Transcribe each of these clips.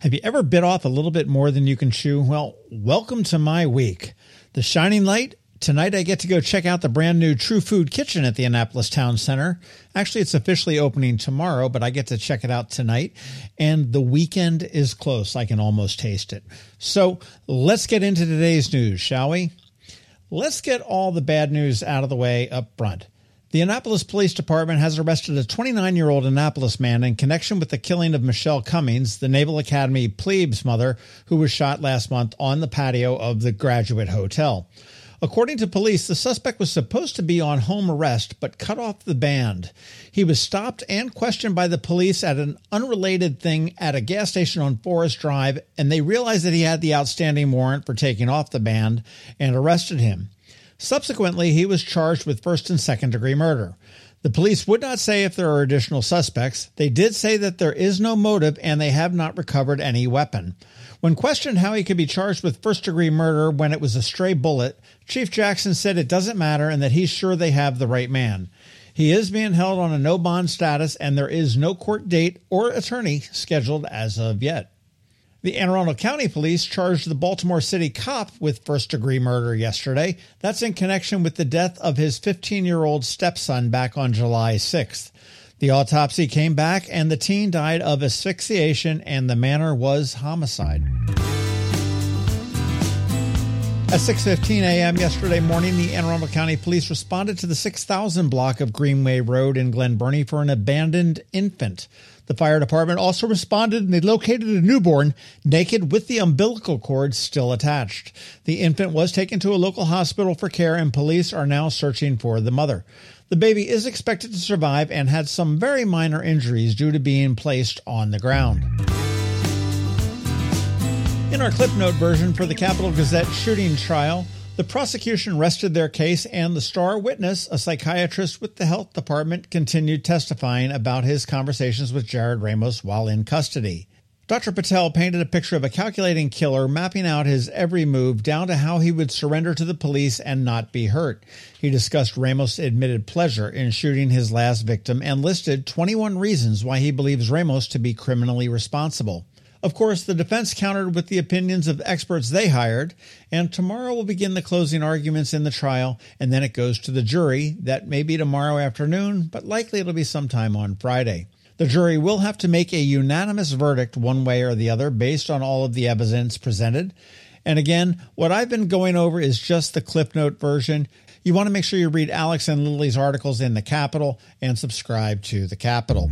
Have you ever bit off a little bit more than you can chew? Well, welcome to my week. The shining light. Tonight I get to go check out the brand new True Food Kitchen at the Annapolis Town Center. Actually, it's officially opening tomorrow, but I get to check it out tonight. And the weekend is close. I can almost taste it. So let's get into today's news, shall we? Let's get all the bad news out of the way up front. The Annapolis Police Department has arrested a 29 year old Annapolis man in connection with the killing of Michelle Cummings, the Naval Academy plebes mother, who was shot last month on the patio of the Graduate Hotel. According to police, the suspect was supposed to be on home arrest but cut off the band. He was stopped and questioned by the police at an unrelated thing at a gas station on Forest Drive, and they realized that he had the outstanding warrant for taking off the band and arrested him. Subsequently, he was charged with first and second degree murder. The police would not say if there are additional suspects. They did say that there is no motive and they have not recovered any weapon. When questioned how he could be charged with first degree murder when it was a stray bullet, Chief Jackson said it doesn't matter and that he's sure they have the right man. He is being held on a no bond status and there is no court date or attorney scheduled as of yet. The Anne Arundel County Police charged the Baltimore City cop with first degree murder yesterday. That's in connection with the death of his 15 year old stepson back on July 6th. The autopsy came back and the teen died of asphyxiation and the manner was homicide. At 6:15 a.m. yesterday morning, the Anne Arundel County Police responded to the 6000 block of Greenway Road in Glen Burnie for an abandoned infant. The fire department also responded and they located a newborn naked with the umbilical cord still attached. The infant was taken to a local hospital for care and police are now searching for the mother. The baby is expected to survive and had some very minor injuries due to being placed on the ground. In our clip note version for the Capital Gazette shooting trial, the prosecution rested their case, and the star witness, a psychiatrist with the health department, continued testifying about his conversations with Jarrod Ramos while in custody. Dr. Patel painted a picture of a calculating killer mapping out his every move down to how he would surrender to the police and not be hurt. He discussed Ramos' admitted pleasure in shooting his last victim and listed 21 reasons why he believes Ramos to be criminally responsible. Of course, the defense countered with the opinions of experts they hired, and tomorrow will begin the closing arguments in the trial, and then it goes to the jury. That may be tomorrow afternoon, but likely it'll be sometime on Friday. The jury will have to make a unanimous verdict one way or the other based on all of the evidence presented. And again, what I've been going over is just the clip note version. You want to make sure you read Alex and Lily's articles in the Capital and subscribe to the Capital.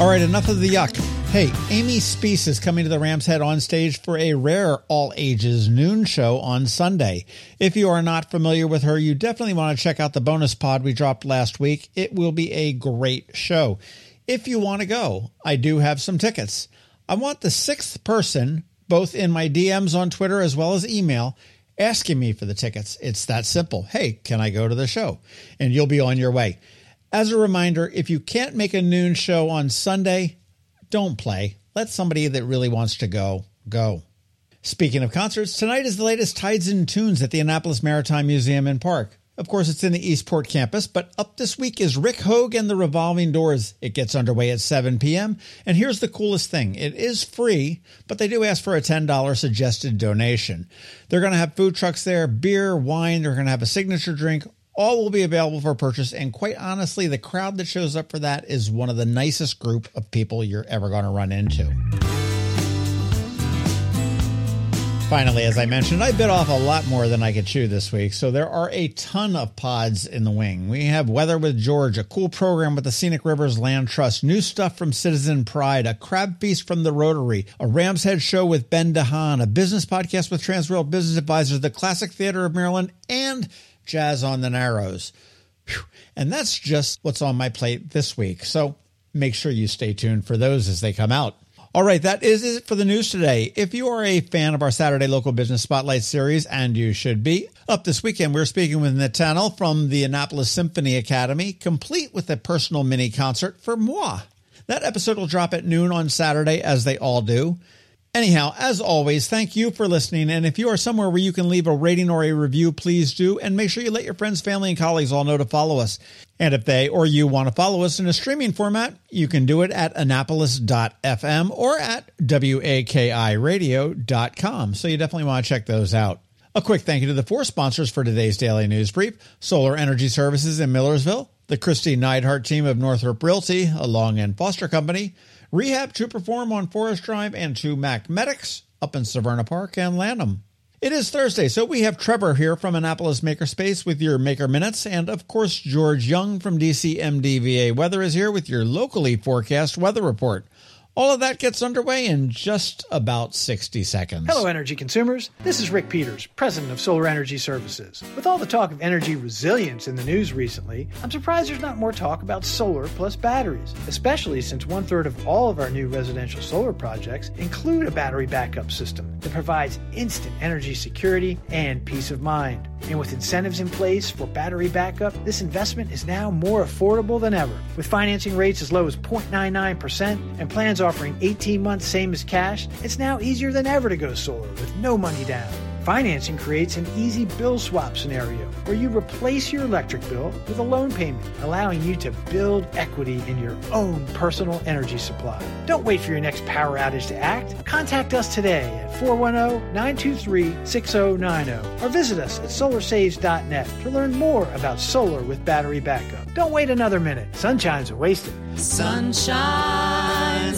All right, enough of the yuck. Hey, Amy Speace is coming to the Rams Head on stage for a rare all ages noon show on Sunday. If you are not familiar with her, you definitely want to check out the bonus pod we dropped last week. It will be a great show. If you want to go, I do have some tickets. I want the sixth person, both in my DMs on Twitter as well as email, asking me for the tickets. It's that simple. Hey, can I go to the show? And you'll be on your way. As a reminder, if you can't make a noon show on Sunday, don't play. Let somebody that really wants to go, go. Speaking of concerts, tonight is the latest Tides and Tunes at the Annapolis Maritime Museum and Park. Of course, it's in the Eastport campus, but up this week is Rick Hogue and the Revolving Doors. It gets underway at 7 p.m. And here's the coolest thing it is free, but they do ask for a $10 suggested donation. They're going to have food trucks there, beer, wine, they're going to have a signature drink, all will be available for purchase. And quite honestly, the crowd that shows up for that is one of the nicest group of people you're ever going to run into. Finally, as I mentioned, I bit off a lot more than I could chew this week, so there are a ton of pods in the wing. We have Weather with George, a cool program with the Scenic Rivers Land Trust, new stuff from Citizen Pride, a crab feast from the Rotary, a Rams Head show with Ben DeHaan, a business podcast with Transworld Business Advisors, the Classic Theater of Maryland, and Jazz on the Narrows. Whew. And that's just what's on my plate this week. So make sure you stay tuned for those as they come out. All right, that is it for the news today. If you are a fan of our Saturday Local Business Spotlight series, and you should be, up this weekend we're speaking with Nathaniel from the Annapolis Symphony Academy, complete with a personal mini concert for moi. That episode will drop at noon on Saturday, as they all do. Anyhow, as always, thank you for listening. And if you are somewhere where you can leave a rating or a review, please do. And make sure you let your friends, family, and colleagues all know to follow us. And if they or you want to follow us in a streaming format, you can do it at annapolis.fm or at wakiradio.com. So you definitely want to check those out. A quick thank you to the four sponsors for today's daily news brief Solar Energy Services in Millersville, the Kristi Neidhardt team of Northrop Realty, a Long and Foster Company, Rehab to Perform on Forest Drive, and to MacMedics up in Severna Park and Lanham. It is Thursday, so we have Trevor here from Annapolis Makerspace with your Maker Minutes, and of course, George Young from DCMDVA Weather is here with your locally forecast weather report. All of that gets underway in just about 60 seconds. Hello, energy consumers. This is Rick Peters, president of Solar Energy Services. With all the talk of energy resilience in the news recently, I'm surprised there's not more talk about solar plus batteries, especially since one third of all of our new residential solar projects include a battery backup system that provides instant energy security and peace of mind. And with incentives in place for battery backup, this investment is now more affordable than ever. With financing rates as low as 0.99% and plans offering 18 months same as cash, it's now easier than ever to go solar with no money down. Financing creates an easy bill swap scenario where you replace your electric bill with a loan payment, allowing you to build equity in your own personal energy supply. Don't wait for your next power outage to act. Contact us today at 410 923 6090 or visit us at solarsaves.net to learn more about solar with battery backup. Don't wait another minute. Sunshine's a wasted. Sunshine,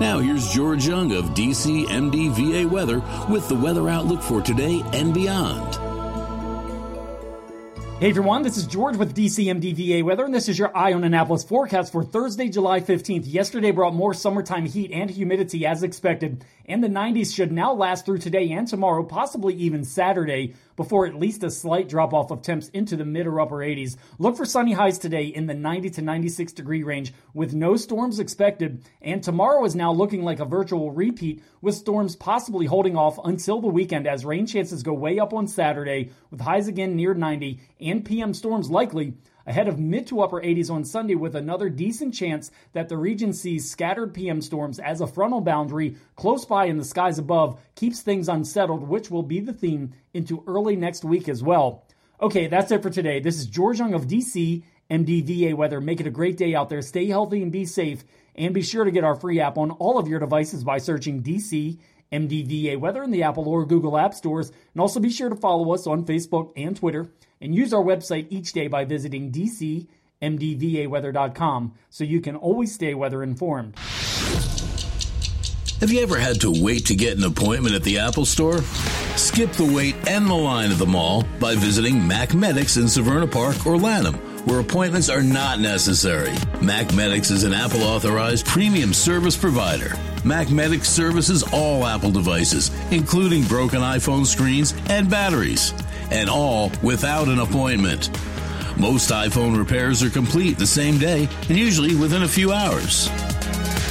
Now here's George Young of DCMDVA weather with the weather outlook for today and beyond. Hey everyone, this is George with DCMDVA Weather, and this is your Eye on Annapolis forecast for Thursday, July 15th. Yesterday brought more summertime heat and humidity as expected, and the 90s should now last through today and tomorrow, possibly even Saturday, before at least a slight drop off of temps into the mid or upper 80s. Look for sunny highs today in the 90 to 96 degree range with no storms expected, and tomorrow is now looking like a virtual repeat with storms possibly holding off until the weekend as rain chances go way up on Saturday with highs again near 90 and PM storms likely ahead of mid to upper 80s on Sunday with another decent chance that the region sees scattered PM storms as a frontal boundary close by in the skies above keeps things unsettled, which will be the theme into early next week as well. Okay, that's it for today. This is George Young of DC, MDVA Weather. Make it a great day out there. Stay healthy and be safe. And be sure to get our free app on all of your devices by searching DC MDVA Weather in the Apple or Google App Stores. And also be sure to follow us on Facebook and Twitter and use our website each day by visiting dcmdvaweather.com so you can always stay weather informed. Have you ever had to wait to get an appointment at the Apple Store? Skip the wait and the line at the mall by visiting MacMedics in Severna Park or Lanham, where appointments are not necessary. MacMedics is an Apple authorized premium service provider. MacMedics services all Apple devices, including broken iPhone screens and batteries, and all without an appointment. Most iPhone repairs are complete the same day and usually within a few hours.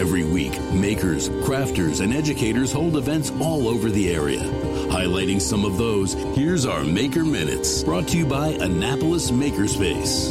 Every week, makers, crafters, and educators hold events all over the area. Highlighting some of those, here's our Maker Minutes, brought to you by Annapolis Makerspace.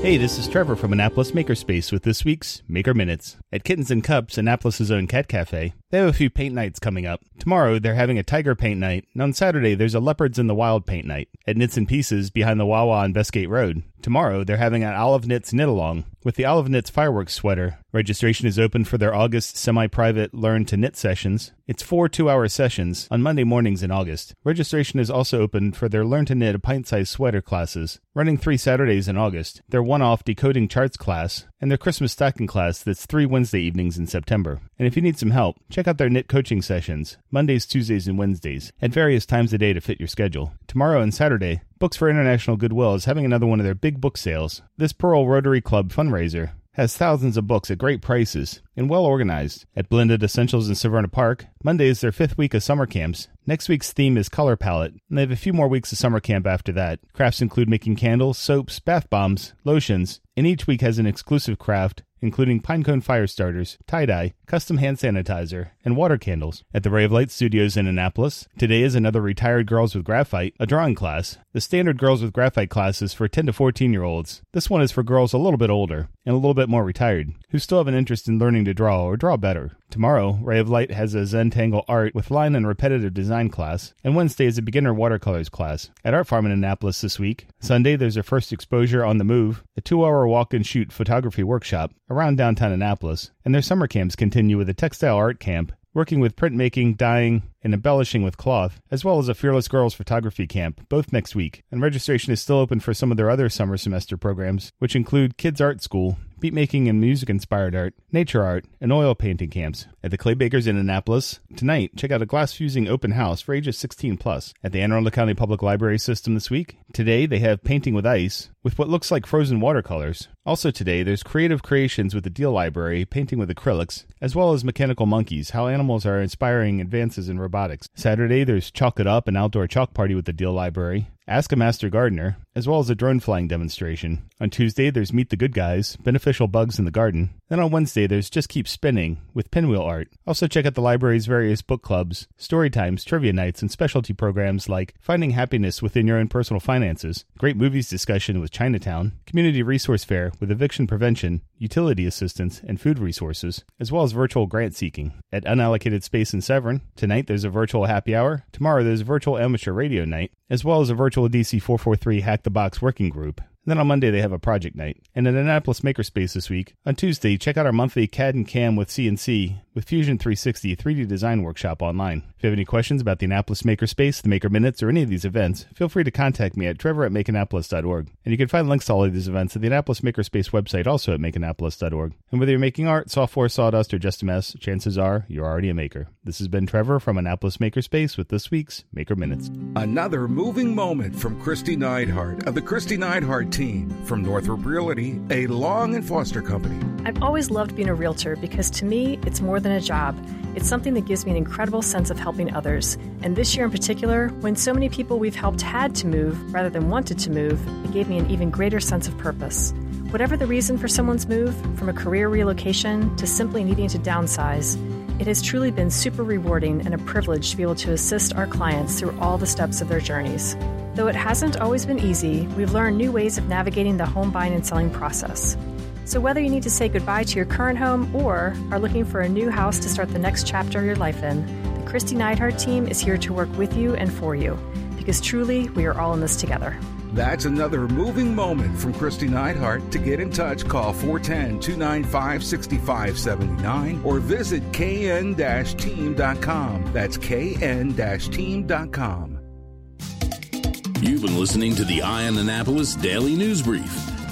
Hey, this is Trevor from Annapolis Makerspace with this week's Maker Minutes. At Kittens and Cups, Annapolis' own cat cafe, they have a few paint nights coming up. Tomorrow, they're having a tiger paint night, and on Saturday, there's a leopards in the wild paint night at Knits and Pieces behind the Wawa on Bestgate Road. Tomorrow, they're having an Olive Knits knit along with the Olive Knits fireworks sweater. Registration is open for their August semi private Learn to Knit sessions. It's four two hour sessions on Monday mornings in August. Registration is also open for their Learn to Knit a pint sized sweater classes, running three Saturdays in August, their one off decoding charts class, and their Christmas stocking class that's three Wednesday evenings in September. And if you need some help, check out their knit coaching sessions, Mondays, Tuesdays, and Wednesdays, at various times a day to fit your schedule. Tomorrow and Saturday, Books for International Goodwill is having another one of their big book sales. This Parole Rotary Club fundraiser has thousands of books at great prices and well organized. At Blended Essentials in Severna Park, Monday is their fifth week of summer camps. Next week's theme is color palette, and they have a few more weeks of summer camp after that. Crafts include making candles, soaps, bath bombs, lotions, and each week has an exclusive craft including pinecone fire starters, tie-dye, custom hand sanitizer, and water candles. At the Ray of Light Studios in Annapolis, today is another Retired Girls with Graphite, a drawing class. The standard Girls with Graphite class is for 10 to 14 year olds. This one is for girls a little bit older and a little bit more retired, who still have an interest in learning to draw or draw better. Tomorrow, Ray of Light has a Zentangle art with line and repetitive design class, and Wednesday is a beginner watercolors class. At Art Farm in Annapolis this week, Sunday there's a first exposure on the move, a two hour walk and shoot photography workshop around downtown Annapolis, and their summer camps continue with a textile art camp working with printmaking, dyeing, and embellishing with cloth, as well as a Fearless Girls photography camp, both next week. And registration is still open for some of their other summer semester programs, which include Kids Art School, beatmaking and music inspired art, nature art, and oil painting camps. At the Clay Bakers in Annapolis, tonight, check out a glass fusing open house for ages 16 plus. At the Anne Arundel County Public Library System this week, today they have painting with ice with what looks like frozen watercolors. Also today, there's creative creations with the Deale Library, painting with acrylics, as well as mechanical monkeys, how animals are inspiring advances in robotics. Saturday, there's Chalk It Up, an outdoor chalk party with the Deale Library. Ask a Master Gardener, as well as a drone flying demonstration. On Tuesday, there's Meet the Good Guys, beneficial bugs in the garden. Then on Wednesday, there's Just Keep Spinning with pinwheel art. Also, check out the library's various book clubs, story times, trivia nights, and specialty programs like Finding Happiness Within Your Own Personal Finances, Great Movies Discussion with Chinatown, Community Resource Fair with eviction prevention, utility assistance, and food resources, as well as virtual grant seeking. At Unallocated Space in Severn, tonight there's a virtual happy hour, tomorrow there's a virtual amateur radio night, as well as a virtual DC 443 Hack the Box working group. And then on Monday, they have a project night. And at Annapolis Makerspace this week, on Tuesday, check out our monthly CAD and CAM with CNC with Fusion 360 3D design workshop online. If you have any questions about the Annapolis Makerspace, the Maker Minutes, or any of these events, feel free to contact me at trevor at makeannapolis.org. And you can find links to all of these events at the Annapolis Makerspace website, also at makeannapolis.org. And whether you're making art, software, sawdust, or just a mess, chances are you're already a maker. This has been Trevor from Annapolis Makerspace with this week's Maker Minutes. Another moving moment from Kristi Neidhardt of the Kristi Neidhardt team from Northrop Realty, a Long and Foster company. I've always loved being a realtor because to me, it's more than a job. It's something that gives me an incredible sense of helping others. And this year in particular, when so many people we've helped had to move rather than wanted to move, it gave me an even greater sense of purpose. Whatever the reason for someone's move, from a career relocation to simply needing to downsize, it has truly been super rewarding and a privilege to be able to assist our clients through all the steps of their journeys. Though it hasn't always been easy, we've learned new ways of navigating the home buying and selling process. So, whether you need to say goodbye to your current home or are looking for a new house to start the next chapter of your life in, the Kristi Neidhardt team is here to work with you and for you because truly we are all in this together. That's another moving moment from Kristi Neidhardt. To get in touch, call 410 295 6579 or visit kn team.com. That's kn team.com. You've been listening to the Eye on Annapolis Daily News Brief.